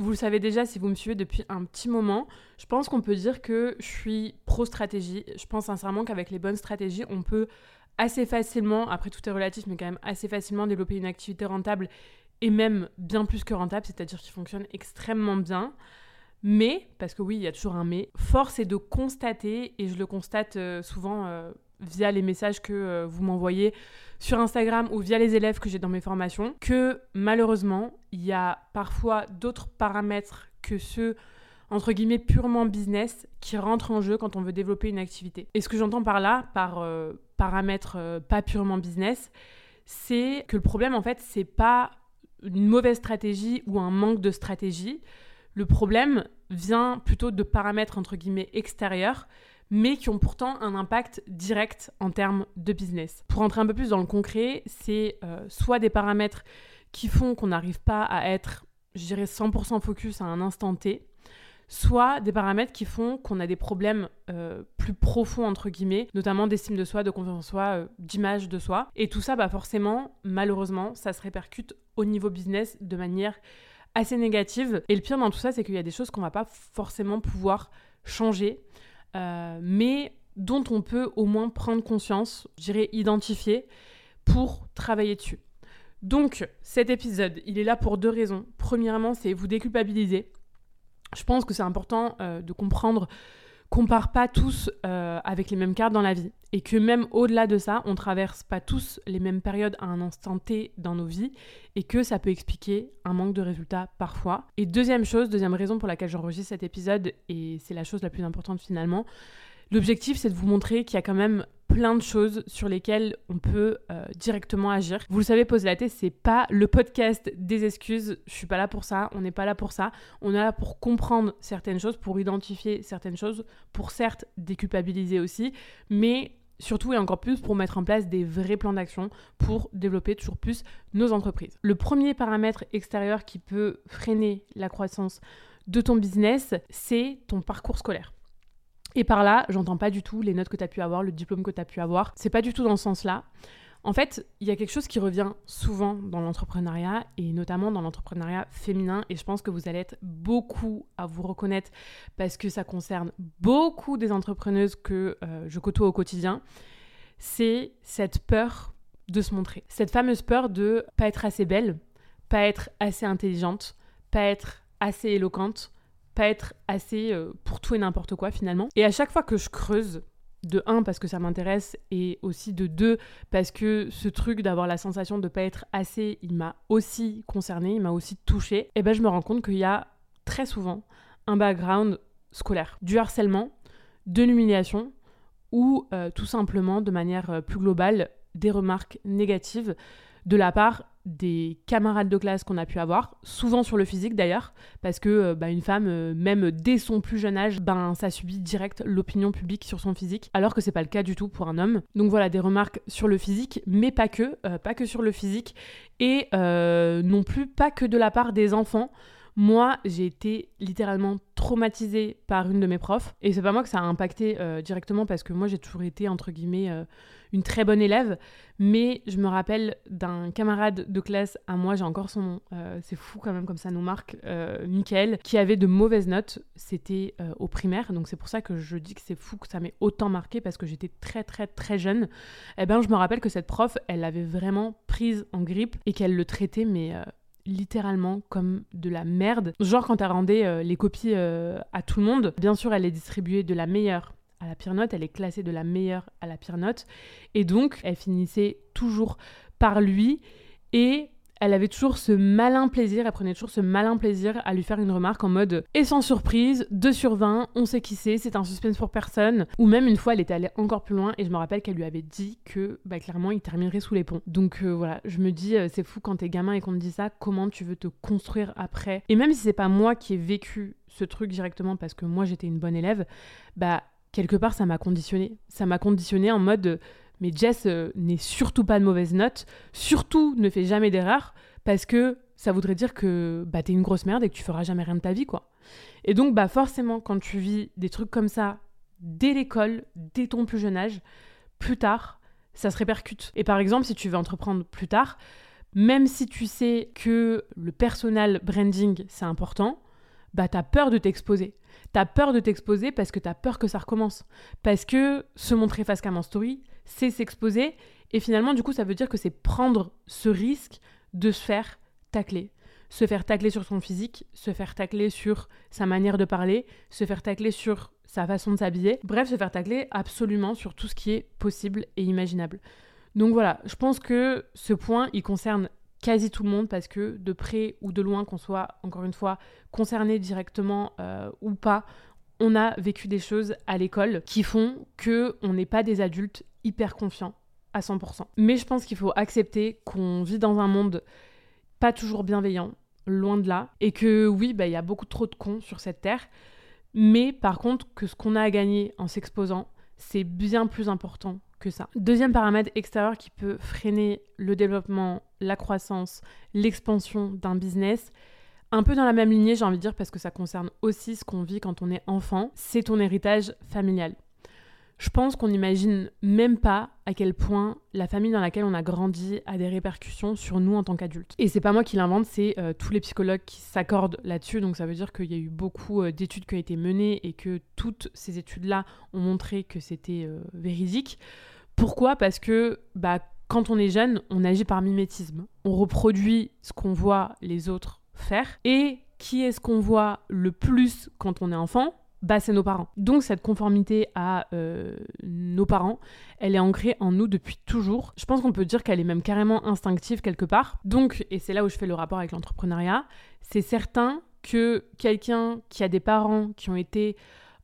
vous le savez déjà si vous me suivez depuis un petit moment, je pense qu'on peut dire que je suis pro-stratégie. Je pense sincèrement qu'avec les bonnes stratégies, on peut assez facilement, après tout est relatif, mais quand même assez facilement développer une activité rentable et même bien plus que rentable, c'est-à-dire qui fonctionne extrêmement bien. Mais, parce que oui, il y a toujours un mais, force est de constater, et je le constate euh, souvent euh, via les messages que euh, vous m'envoyez sur Instagram ou via les élèves que j'ai dans mes formations, que malheureusement, il y a parfois d'autres paramètres que ceux entre guillemets purement business qui rentrent en jeu quand on veut développer une activité. Et ce que j'entends par là, par paramètres pas purement business, c'est que le problème en fait, c'est pas une mauvaise stratégie ou un manque de stratégie, le problème vient plutôt de paramètres entre guillemets extérieurs, mais qui ont pourtant un impact direct en termes de business. Pour entrer un peu plus dans le concret, c'est euh, soit des paramètres qui font qu'on n'arrive pas à être, je dirais, 100% focus à un instant T, soit des paramètres qui font qu'on a des problèmes euh, plus profonds, entre guillemets, notamment d'estime de soi, de confiance en soi, euh, d'image de soi. Et tout ça, bah forcément, malheureusement, ça se répercute au niveau business de manière assez négative. Et le pire dans tout ça, c'est qu'il y a des choses qu'on va pas forcément pouvoir changer, mais dont on peut au moins prendre conscience, je dirais identifier, pour travailler dessus. Donc cet épisode, il est là pour deux raisons. Premièrement, c'est vous déculpabiliser. Je pense que c'est important euh, de comprendre qu'on part pas tous euh, avec les mêmes cartes dans la vie et que même au-delà de ça, on traverse pas tous les mêmes périodes à un instant T dans nos vies et que ça peut expliquer un manque de résultats parfois. Et deuxième chose, deuxième raison pour laquelle j'enregistre cet épisode et c'est la chose la plus importante finalement, L'objectif, c'est de vous montrer qu'il y a quand même plein de choses sur lesquelles on peut euh, directement agir. Vous le savez, poser la tête, c'est pas le podcast des excuses. Je suis pas là pour ça. On n'est pas là pour ça. On est là pour comprendre certaines choses, pour identifier certaines choses, pour certes déculpabiliser aussi, mais surtout et encore plus pour mettre en place des vrais plans d'action pour développer toujours plus nos entreprises. Le premier paramètre extérieur qui peut freiner la croissance de ton business, c'est ton parcours scolaire. Et par là, j'entends pas du tout les notes que tu as pu avoir, le diplôme que tu as pu avoir. C'est pas du tout dans ce sens-là. En fait, il y a quelque chose qui revient souvent dans l'entrepreneuriat et notamment dans l'entrepreneuriat féminin et je pense que vous allez être beaucoup à vous reconnaître parce que ça concerne beaucoup des entrepreneuses que euh, je côtoie au quotidien. C'est cette peur de se montrer. Cette fameuse peur de pas être assez belle, pas être assez intelligente, pas être assez éloquente, pas être assez euh, pour tout et n'importe quoi finalement. Et à chaque fois que je creuse, de un parce que ça m'intéresse et aussi de deux parce que ce truc d'avoir la sensation de pas être assez, il m'a aussi concerné, il m'a aussi touché, et eh ben je me rends compte qu'il y a très souvent un background scolaire, du harcèlement, de l'humiliation ou euh, tout simplement de manière euh, plus globale des remarques négatives de la part des camarades de classe qu'on a pu avoir, souvent sur le physique d'ailleurs, parce que euh, bah, une femme, euh, même dès son plus jeune âge, ben ça subit direct l'opinion publique sur son physique, alors que c'est pas le cas du tout pour un homme. Donc voilà, des remarques sur le physique, mais pas que, euh, pas que sur le physique, et non plus pas que de la part des enfants. Moi, j'ai été littéralement traumatisée par une de mes profs, et c'est pas moi que ça a impacté directement parce que moi j'ai toujours été entre guillemets une très bonne élève, mais je me rappelle d'un camarade de classe à moi, j'ai encore son nom, euh, c'est fou quand même comme ça nous marque, euh, Michael, qui avait de mauvaises notes, c'était euh, au primaire, donc c'est pour ça que je dis que c'est fou que ça m'ait autant marqué parce que j'étais très très très jeune. Eh ben je me rappelle que cette prof, elle l'avait vraiment prise en grippe et qu'elle le traitait mais littéralement comme de la merde. Genre quand elle rendait les copies à tout le monde, bien sûr elle les distribuait de la meilleure à la pire note, elle est classée de la meilleure à la pire note. Et donc, elle finissait toujours par lui. Et elle avait toujours ce malin plaisir, elle prenait toujours ce malin plaisir à lui faire une remarque en mode et sans surprise, 2 sur 20, on sait qui c'est, c'est un suspense pour personne. Ou même une fois, elle était allée encore plus loin et je me rappelle qu'elle lui avait dit que bah, clairement il terminerait sous les ponts. Donc euh, voilà, je me dis, euh, c'est fou quand t'es gamin et qu'on te dit ça, comment tu veux te construire après? Et même si c'est pas moi qui ai vécu ce truc directement parce que moi j'étais une bonne élève, bah quelque part, ça m'a conditionné. Ça m'a conditionné en mode, mais Jess euh, n'est surtout pas de mauvaise note, surtout ne fait jamais d'erreur, parce que ça voudrait dire que bah, t'es une grosse merde et que tu feras jamais rien de ta vie, quoi. Et donc, bah, forcément, quand tu vis des trucs comme ça, dès l'école, dès ton plus jeune âge, plus tard, ça se répercute. Et par exemple, si tu veux entreprendre plus tard, même si tu sais que le personal branding, c'est important, bah t'as peur de t'exposer. T'as peur de t'exposer parce que t'as peur que ça recommence. Parce que se montrer face cam en story, c'est s'exposer. Et finalement, du coup, ça veut dire que c'est prendre ce risque de se faire tacler. Se faire tacler sur son physique, se faire tacler sur sa manière de parler, se faire tacler sur sa façon de s'habiller. Bref, se faire tacler absolument sur tout ce qui est possible et imaginable. Donc voilà, je pense que ce point, il concerne quasi tout le monde parce que de près ou de loin, qu'on soit encore une fois concerné directement euh, ou pas, on a vécu des choses à l'école qui font que on n'est pas des adultes hyper confiants à 100%. Mais je pense qu'il faut accepter qu'on vit dans un monde pas toujours bienveillant, loin de là, et que oui, bah, il y a beaucoup trop de cons sur cette terre, mais par contre que ce qu'on a à gagner en s'exposant, c'est bien plus important que ça. Deuxième paramètre extérieur qui peut freiner le développement, la croissance, l'expansion d'un business, un peu dans la même lignée, j'ai envie de dire, parce que ça concerne aussi ce qu'on vit quand on est enfant, c'est ton héritage familial je pense qu'on n'imagine même pas à quel point la famille dans laquelle on a grandi a des répercussions sur nous en tant qu'adultes. Et c'est pas moi qui l'invente, c'est euh, tous les psychologues qui s'accordent là-dessus. Donc ça veut dire qu'il y a eu beaucoup euh, d'études qui ont été menées et que toutes ces études-là ont montré que c'était euh, véridique. Pourquoi? Parce que bah, quand on est jeune, on agit par mimétisme. On reproduit ce qu'on voit les autres faire. Et qui est-ce qu'on voit le plus quand on est enfant? Bah, c'est nos parents. Donc cette conformité à euh, nos parents, elle est ancrée en nous depuis toujours. Je pense qu'on peut dire qu'elle est même carrément instinctive quelque part. Donc, et c'est là où je fais le rapport avec l'entrepreneuriat, c'est certain que quelqu'un qui a des parents qui ont été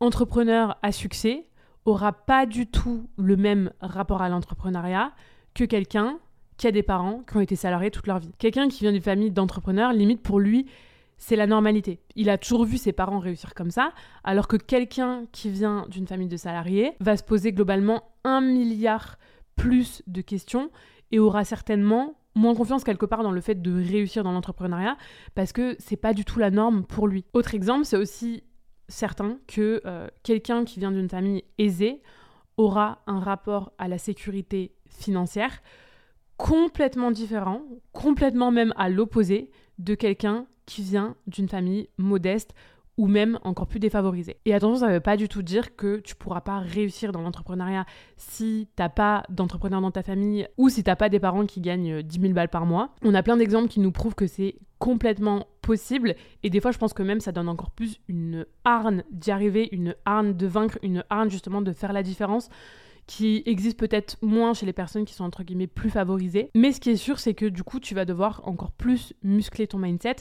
entrepreneurs à succès aura pas du tout le même rapport à l'entrepreneuriat que quelqu'un qui a des parents qui ont été salariés toute leur vie. Quelqu'un qui vient d'une famille d'entrepreneurs, limite pour lui, c'est la normalité. Il a toujours vu ses parents réussir comme ça, alors que quelqu'un qui vient d'une famille de salariés va se poser globalement un milliard plus de questions et aura certainement moins confiance quelque part dans le fait de réussir dans l'entrepreneuriat parce que c'est pas du tout la norme pour lui. Autre exemple, c'est aussi certain que euh, quelqu'un qui vient d'une famille aisée aura un rapport à la sécurité financière complètement différent, complètement même à l'opposé de quelqu'un qui vient d'une famille modeste ou même encore plus défavorisée. Et attention, ça ne veut pas du tout dire que tu pourras pas réussir dans l'entrepreneuriat si t'as pas d'entrepreneur dans ta famille ou si t'as pas des parents qui gagnent 10 000 balles par mois. On a plein d'exemples qui nous prouvent que c'est complètement possible et des fois je pense que même ça donne encore plus une harne d'y arriver, une harne de vaincre, une harne justement de faire la différence qui existe peut-être moins chez les personnes qui sont entre guillemets plus favorisées. Mais ce qui est sûr, c'est que du coup, tu vas devoir encore plus muscler ton mindset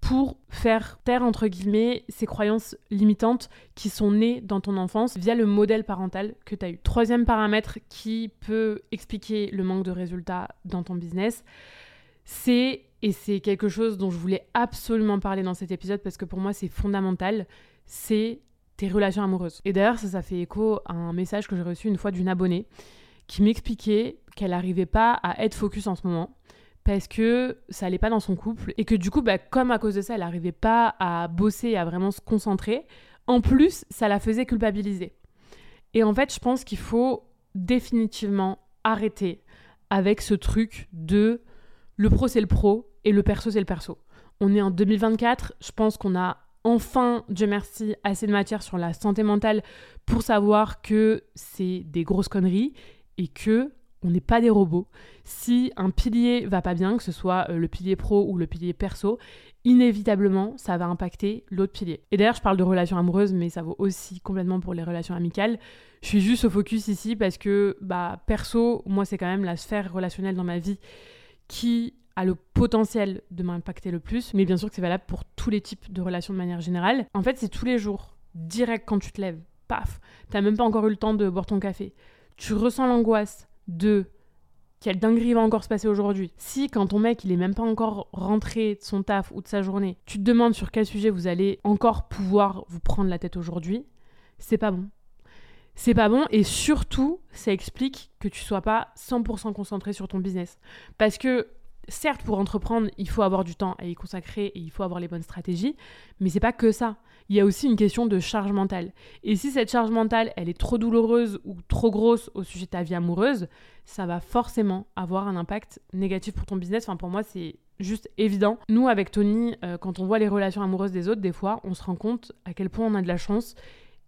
pour faire taire entre guillemets ces croyances limitantes qui sont nées dans ton enfance via le modèle parental que tu as eu. Troisième paramètre qui peut expliquer le manque de résultats dans ton business, c'est, et c'est quelque chose dont je voulais absolument parler dans cet épisode parce que pour moi c'est fondamental, c'est tes relations amoureuses. Et d'ailleurs ça, ça fait écho à un message que j'ai reçu une fois d'une abonnée qui m'expliquait qu'elle n'arrivait pas à être focus en ce moment parce que ça allait pas dans son couple et que du coup, bah, comme à cause de ça, elle n'arrivait pas à bosser et à vraiment se concentrer, en plus, ça la faisait culpabiliser. Et en fait, je pense qu'il faut définitivement arrêter avec ce truc de le pro c'est le pro et le perso c'est le perso. On est en 2024, je pense qu'on a enfin, Dieu merci, assez de matière sur la santé mentale pour savoir que c'est des grosses conneries et que on n'est pas des robots. Si un pilier va pas bien, que ce soit euh, le pilier pro ou le pilier perso, inévitablement, ça va impacter l'autre pilier. Et d'ailleurs, je parle de relations amoureuses, mais ça vaut aussi complètement pour les relations amicales. Je suis juste au focus ici parce que, bah, perso, moi, c'est quand même la sphère relationnelle dans ma vie qui a le potentiel de m'impacter le plus, mais bien sûr que c'est valable pour tous les types de relations de manière générale. En fait, c'est tous les jours, direct quand tu te lèves, paf, t'as même pas encore eu le temps de boire ton café. Tu ressens l'angoisse, de quelle dinguerie va encore se passer aujourd'hui. Si quand ton mec il est même pas encore rentré de son taf ou de sa journée, tu te demandes sur quel sujet vous allez encore pouvoir vous prendre la tête aujourd'hui, c'est pas bon. C'est pas bon et surtout ça explique que tu sois pas 100% concentré sur ton business. Parce que certes pour entreprendre il faut avoir du temps à y consacrer et il faut avoir les bonnes stratégies, mais c'est pas que ça il y a aussi une question de charge mentale. Et si cette charge mentale, elle est trop douloureuse ou trop grosse au sujet de ta vie amoureuse, ça va forcément avoir un impact négatif pour ton business. Enfin, pour moi, c'est juste évident. Nous, avec Tony, euh, quand on voit les relations amoureuses des autres, des fois, on se rend compte à quel point on a de la chance.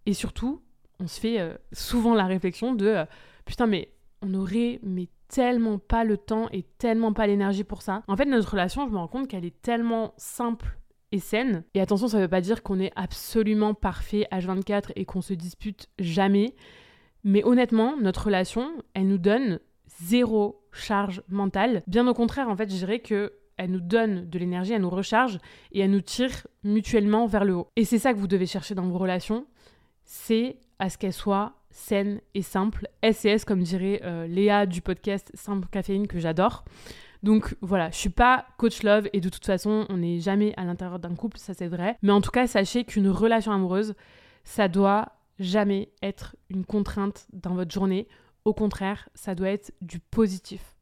Et surtout, on se fait euh, souvent la réflexion de euh, putain, mais on aurait mais tellement pas le temps et tellement pas l'énergie pour ça. En fait, notre relation, je me rends compte qu'elle est tellement simple et saine. Et attention, ça veut pas dire qu'on est absolument parfait H24 et qu'on se dispute jamais. Mais honnêtement, notre relation, elle nous donne zéro charge mentale. Bien au contraire, en fait, je dirais que elle nous donne de l'énergie, elle nous recharge et elle nous tire mutuellement vers le haut. Et c'est ça que vous devez chercher dans vos relations, c'est à ce qu'elles soient saines et simples. SES, comme dirait euh, Léa du podcast Simple Caféine que j'adore. Donc voilà, je suis pas coach love et de toute façon, on n'est jamais à l'intérieur d'un couple, ça c'est vrai. Mais en tout cas, sachez qu'une relation amoureuse, ça doit jamais être une contrainte dans votre journée. Au contraire, ça doit être du positif.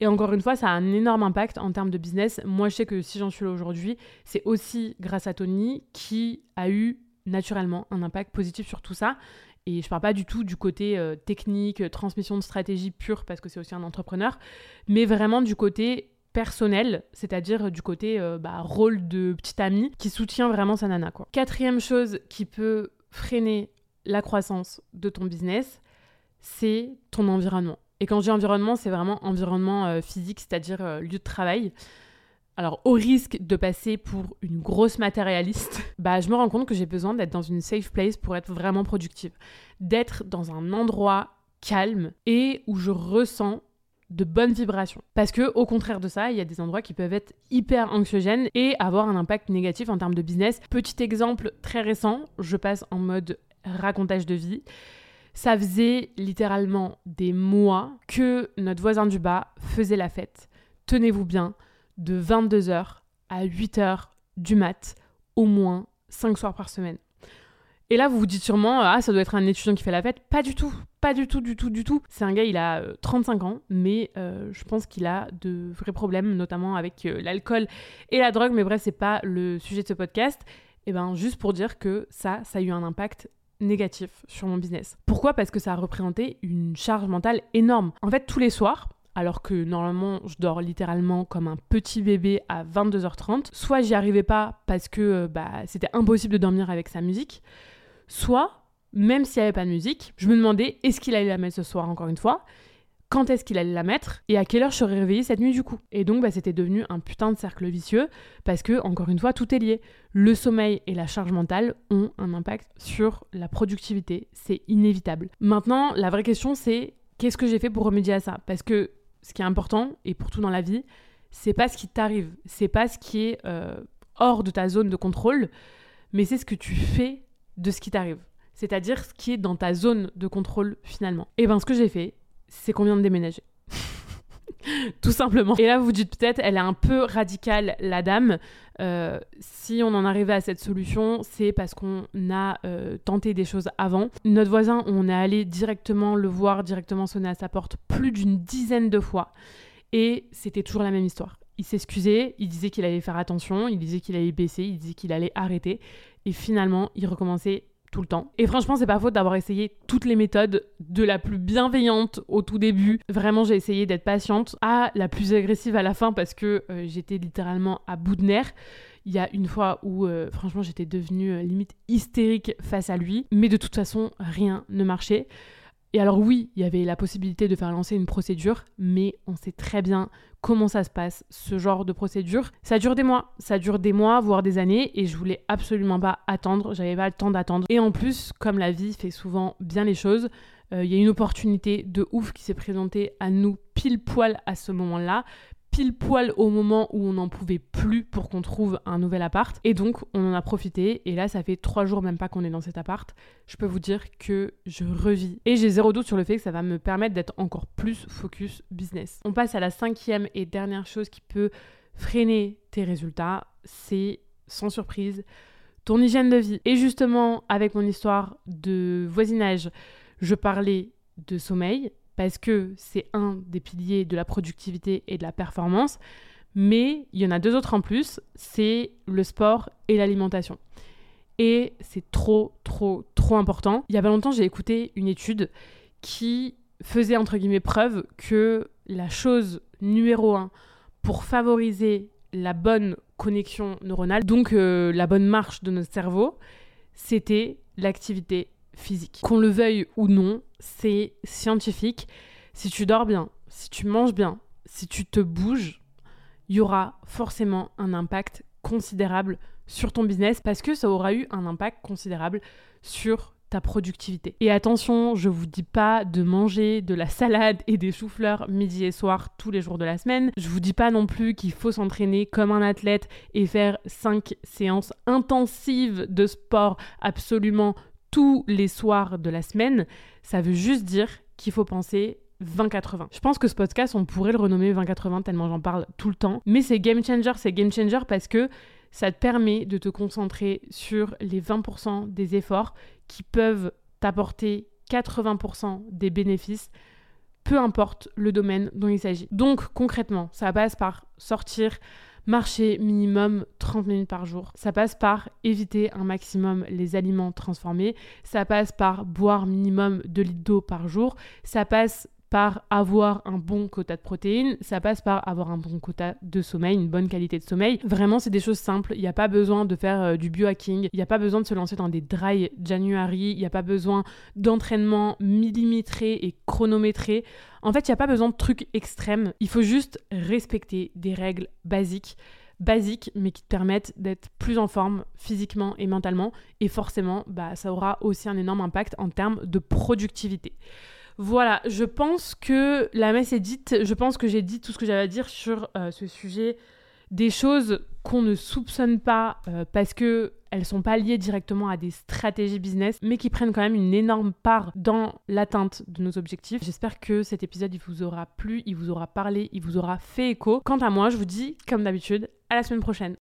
Et encore une fois, ça a un énorme impact en termes de business. Moi, je sais que si j'en suis là aujourd'hui, c'est aussi grâce à Tony qui a eu naturellement un impact positif sur tout ça. Et je parle pas du tout du côté euh, technique, transmission de stratégie pure, parce que c'est aussi un entrepreneur, mais vraiment du côté personnel, c'est-à-dire du côté euh, bah, rôle de petit ami qui soutient vraiment sa nana. Quatrième chose qui peut freiner la croissance de ton business, c'est ton environnement. Et quand je dis environnement, c'est vraiment environnement euh, physique, c'est-à-dire euh, lieu de travail. Alors, au risque de passer pour une grosse matérialiste, bah, je me rends compte que j'ai besoin d'être dans une safe place pour être vraiment productive. D'être dans un endroit calme et où je ressens de bonnes vibrations. Parce que, au contraire de ça, il y a des endroits qui peuvent être hyper anxiogènes et avoir un impact négatif en termes de business. Petit exemple très récent, je passe en mode racontage de vie. Ça faisait littéralement des mois que notre voisin du bas faisait la fête. Tenez-vous bien, de 22h à 8h du mat, au moins 5 soirs par semaine. Et là, vous vous dites sûrement, ah, ça doit être un étudiant qui fait la fête. Pas du tout, pas du tout, du tout, du tout. C'est un gars, il a 35 euh, ans, mais euh, je pense qu'il a de vrais problèmes, notamment avec euh, l'alcool et la drogue. Mais bref, c'est pas le sujet de ce podcast. Et ben, juste pour dire que ça, ça a eu un impact négatif sur mon business. Pourquoi? Parce que ça a représenté une charge mentale énorme. En fait, tous les soirs, alors que normalement je dors littéralement comme un petit bébé à 22h30, soit j'y arrivais pas parce que euh, bah, c'était impossible de dormir avec sa musique, soit même s'il n'y avait pas de musique, je me demandais est-ce qu'il allait la mettre ce soir encore une fois? Quand est-ce qu'il allait la mettre? Et à quelle heure je serais réveillée cette nuit du coup? Et donc bah, c'était devenu un putain de cercle vicieux parce que, encore une fois, tout est lié. Le sommeil et la charge mentale ont un impact sur la productivité, c'est inévitable. Maintenant, la vraie question c'est qu'est-ce que j'ai fait pour remédier à ça? Parce que ce qui est important, et pour tout dans la vie, c'est pas ce qui t'arrive, c'est pas ce qui est euh, hors de ta zone de contrôle, mais c'est ce que tu fais de ce qui t'arrive. C'est-à-dire ce qui est dans ta zone de contrôle finalement. Et ben ce que j'ai fait, c'est qu'on vient de déménager. Tout simplement. Et là, vous dites peut-être, elle est un peu radicale, la dame. Euh, si on en arrivait à cette solution, c'est parce qu'on a euh, tenté des choses avant. Notre voisin, on est allé directement le voir, directement sonner à sa porte plus d'une dizaine de fois. Et c'était toujours la même histoire. Il s'excusait, il disait qu'il allait faire attention, il disait qu'il allait baisser, il disait qu'il allait arrêter. Et finalement, il recommençait le temps. Et franchement, c'est pas faute d'avoir essayé toutes les méthodes, de la plus bienveillante au tout début. Vraiment, j'ai essayé d'être patiente, à la plus agressive à la fin parce que euh, j'étais littéralement à bout de nerfs. Il y a une fois où, euh, franchement, j'étais devenue euh, limite hystérique face à lui, mais de toute façon, rien ne marchait. Et alors oui, il y avait la possibilité de faire lancer une procédure, mais on sait très bien comment ça se passe, ce genre de procédure. Ça dure des mois, ça dure des mois, voire des années, et je voulais absolument pas attendre, j'avais pas le temps d'attendre. Et en plus, comme la vie fait souvent bien les choses, euh, il y a une opportunité de ouf qui s'est présentée à nous pile poil à ce moment-là, pile poil au moment où on n'en pouvait plus pour qu'on trouve un nouvel appart. Et donc, on en a profité. Et là, ça fait trois jours même pas qu'on est dans cet appart. Je peux vous dire que je revis. Et j'ai zéro doute sur le fait que ça va me permettre d'être encore plus focus business. On passe à la cinquième et dernière chose qui peut freiner tes résultats. C'est, sans surprise, ton hygiène de vie. Et justement, avec mon histoire de voisinage, je parlais de sommeil, parce que c'est un des piliers de la productivité et de la performance. Mais il y en a deux autres en plus, c'est le sport et l'alimentation. Et c'est trop, trop, trop important. Il y a pas longtemps, j'ai écouté une étude qui faisait, entre guillemets, preuve que la chose numéro un pour favoriser la bonne connexion neuronale, donc euh, la bonne marche de notre cerveau, c'était l'activité Qu'on le veuille ou non, c'est scientifique. Si tu dors bien, si tu manges bien, si tu te bouges, il y aura forcément un impact considérable sur ton business parce que ça aura eu un impact considérable sur ta productivité. Et attention, je vous dis pas de manger de la salade et des choux-fleurs midi et soir tous les jours de la semaine. Je vous dis pas non plus qu'il faut s'entraîner comme un athlète et faire 5 séances intensives de sport absolument tous les soirs de la semaine. Ça veut juste dire qu'il faut penser 20-80. Je pense que ce podcast, on pourrait le renommer 20-80 tellement j'en parle tout le temps. Mais c'est game changer, c'est game changer parce que ça te permet de te concentrer sur les 20% des efforts qui peuvent t'apporter 80% des bénéfices, peu importe le domaine dont il s'agit. Donc concrètement, ça passe par sortir, marcher minimum 30 minutes par jour. Ça passe par éviter un maximum les aliments transformés. Ça passe par boire minimum 2 litres d'eau par jour. Ça passe par avoir un bon quota de protéines, ça passe par avoir un bon quota de sommeil, une bonne qualité de sommeil. Vraiment, c'est des choses simples. Il n'y a pas besoin de faire euh, du biohacking, il n'y a pas besoin de se lancer dans des dry January, il n'y a pas besoin d'entraînement millimétré et chronométré. En fait, il n'y a pas besoin de trucs extrêmes. Il faut juste respecter des règles basiques basiques mais qui te permettent d'être plus en forme physiquement et mentalement et forcément bah, ça aura aussi un énorme impact en termes de productivité. Voilà, je pense que la messe est dite. Je pense que j'ai dit tout ce que j'avais à dire sur euh, ce sujet. Des choses qu'on ne soupçonne pas euh, parce que elles sont pas liées directement à des stratégies business, mais qui prennent quand même une énorme part dans l'atteinte de nos objectifs. J'espère que cet épisode il vous aura plu, il vous aura parlé, il vous aura fait écho. Quant à moi, je vous dis comme d'habitude, à la semaine prochaine.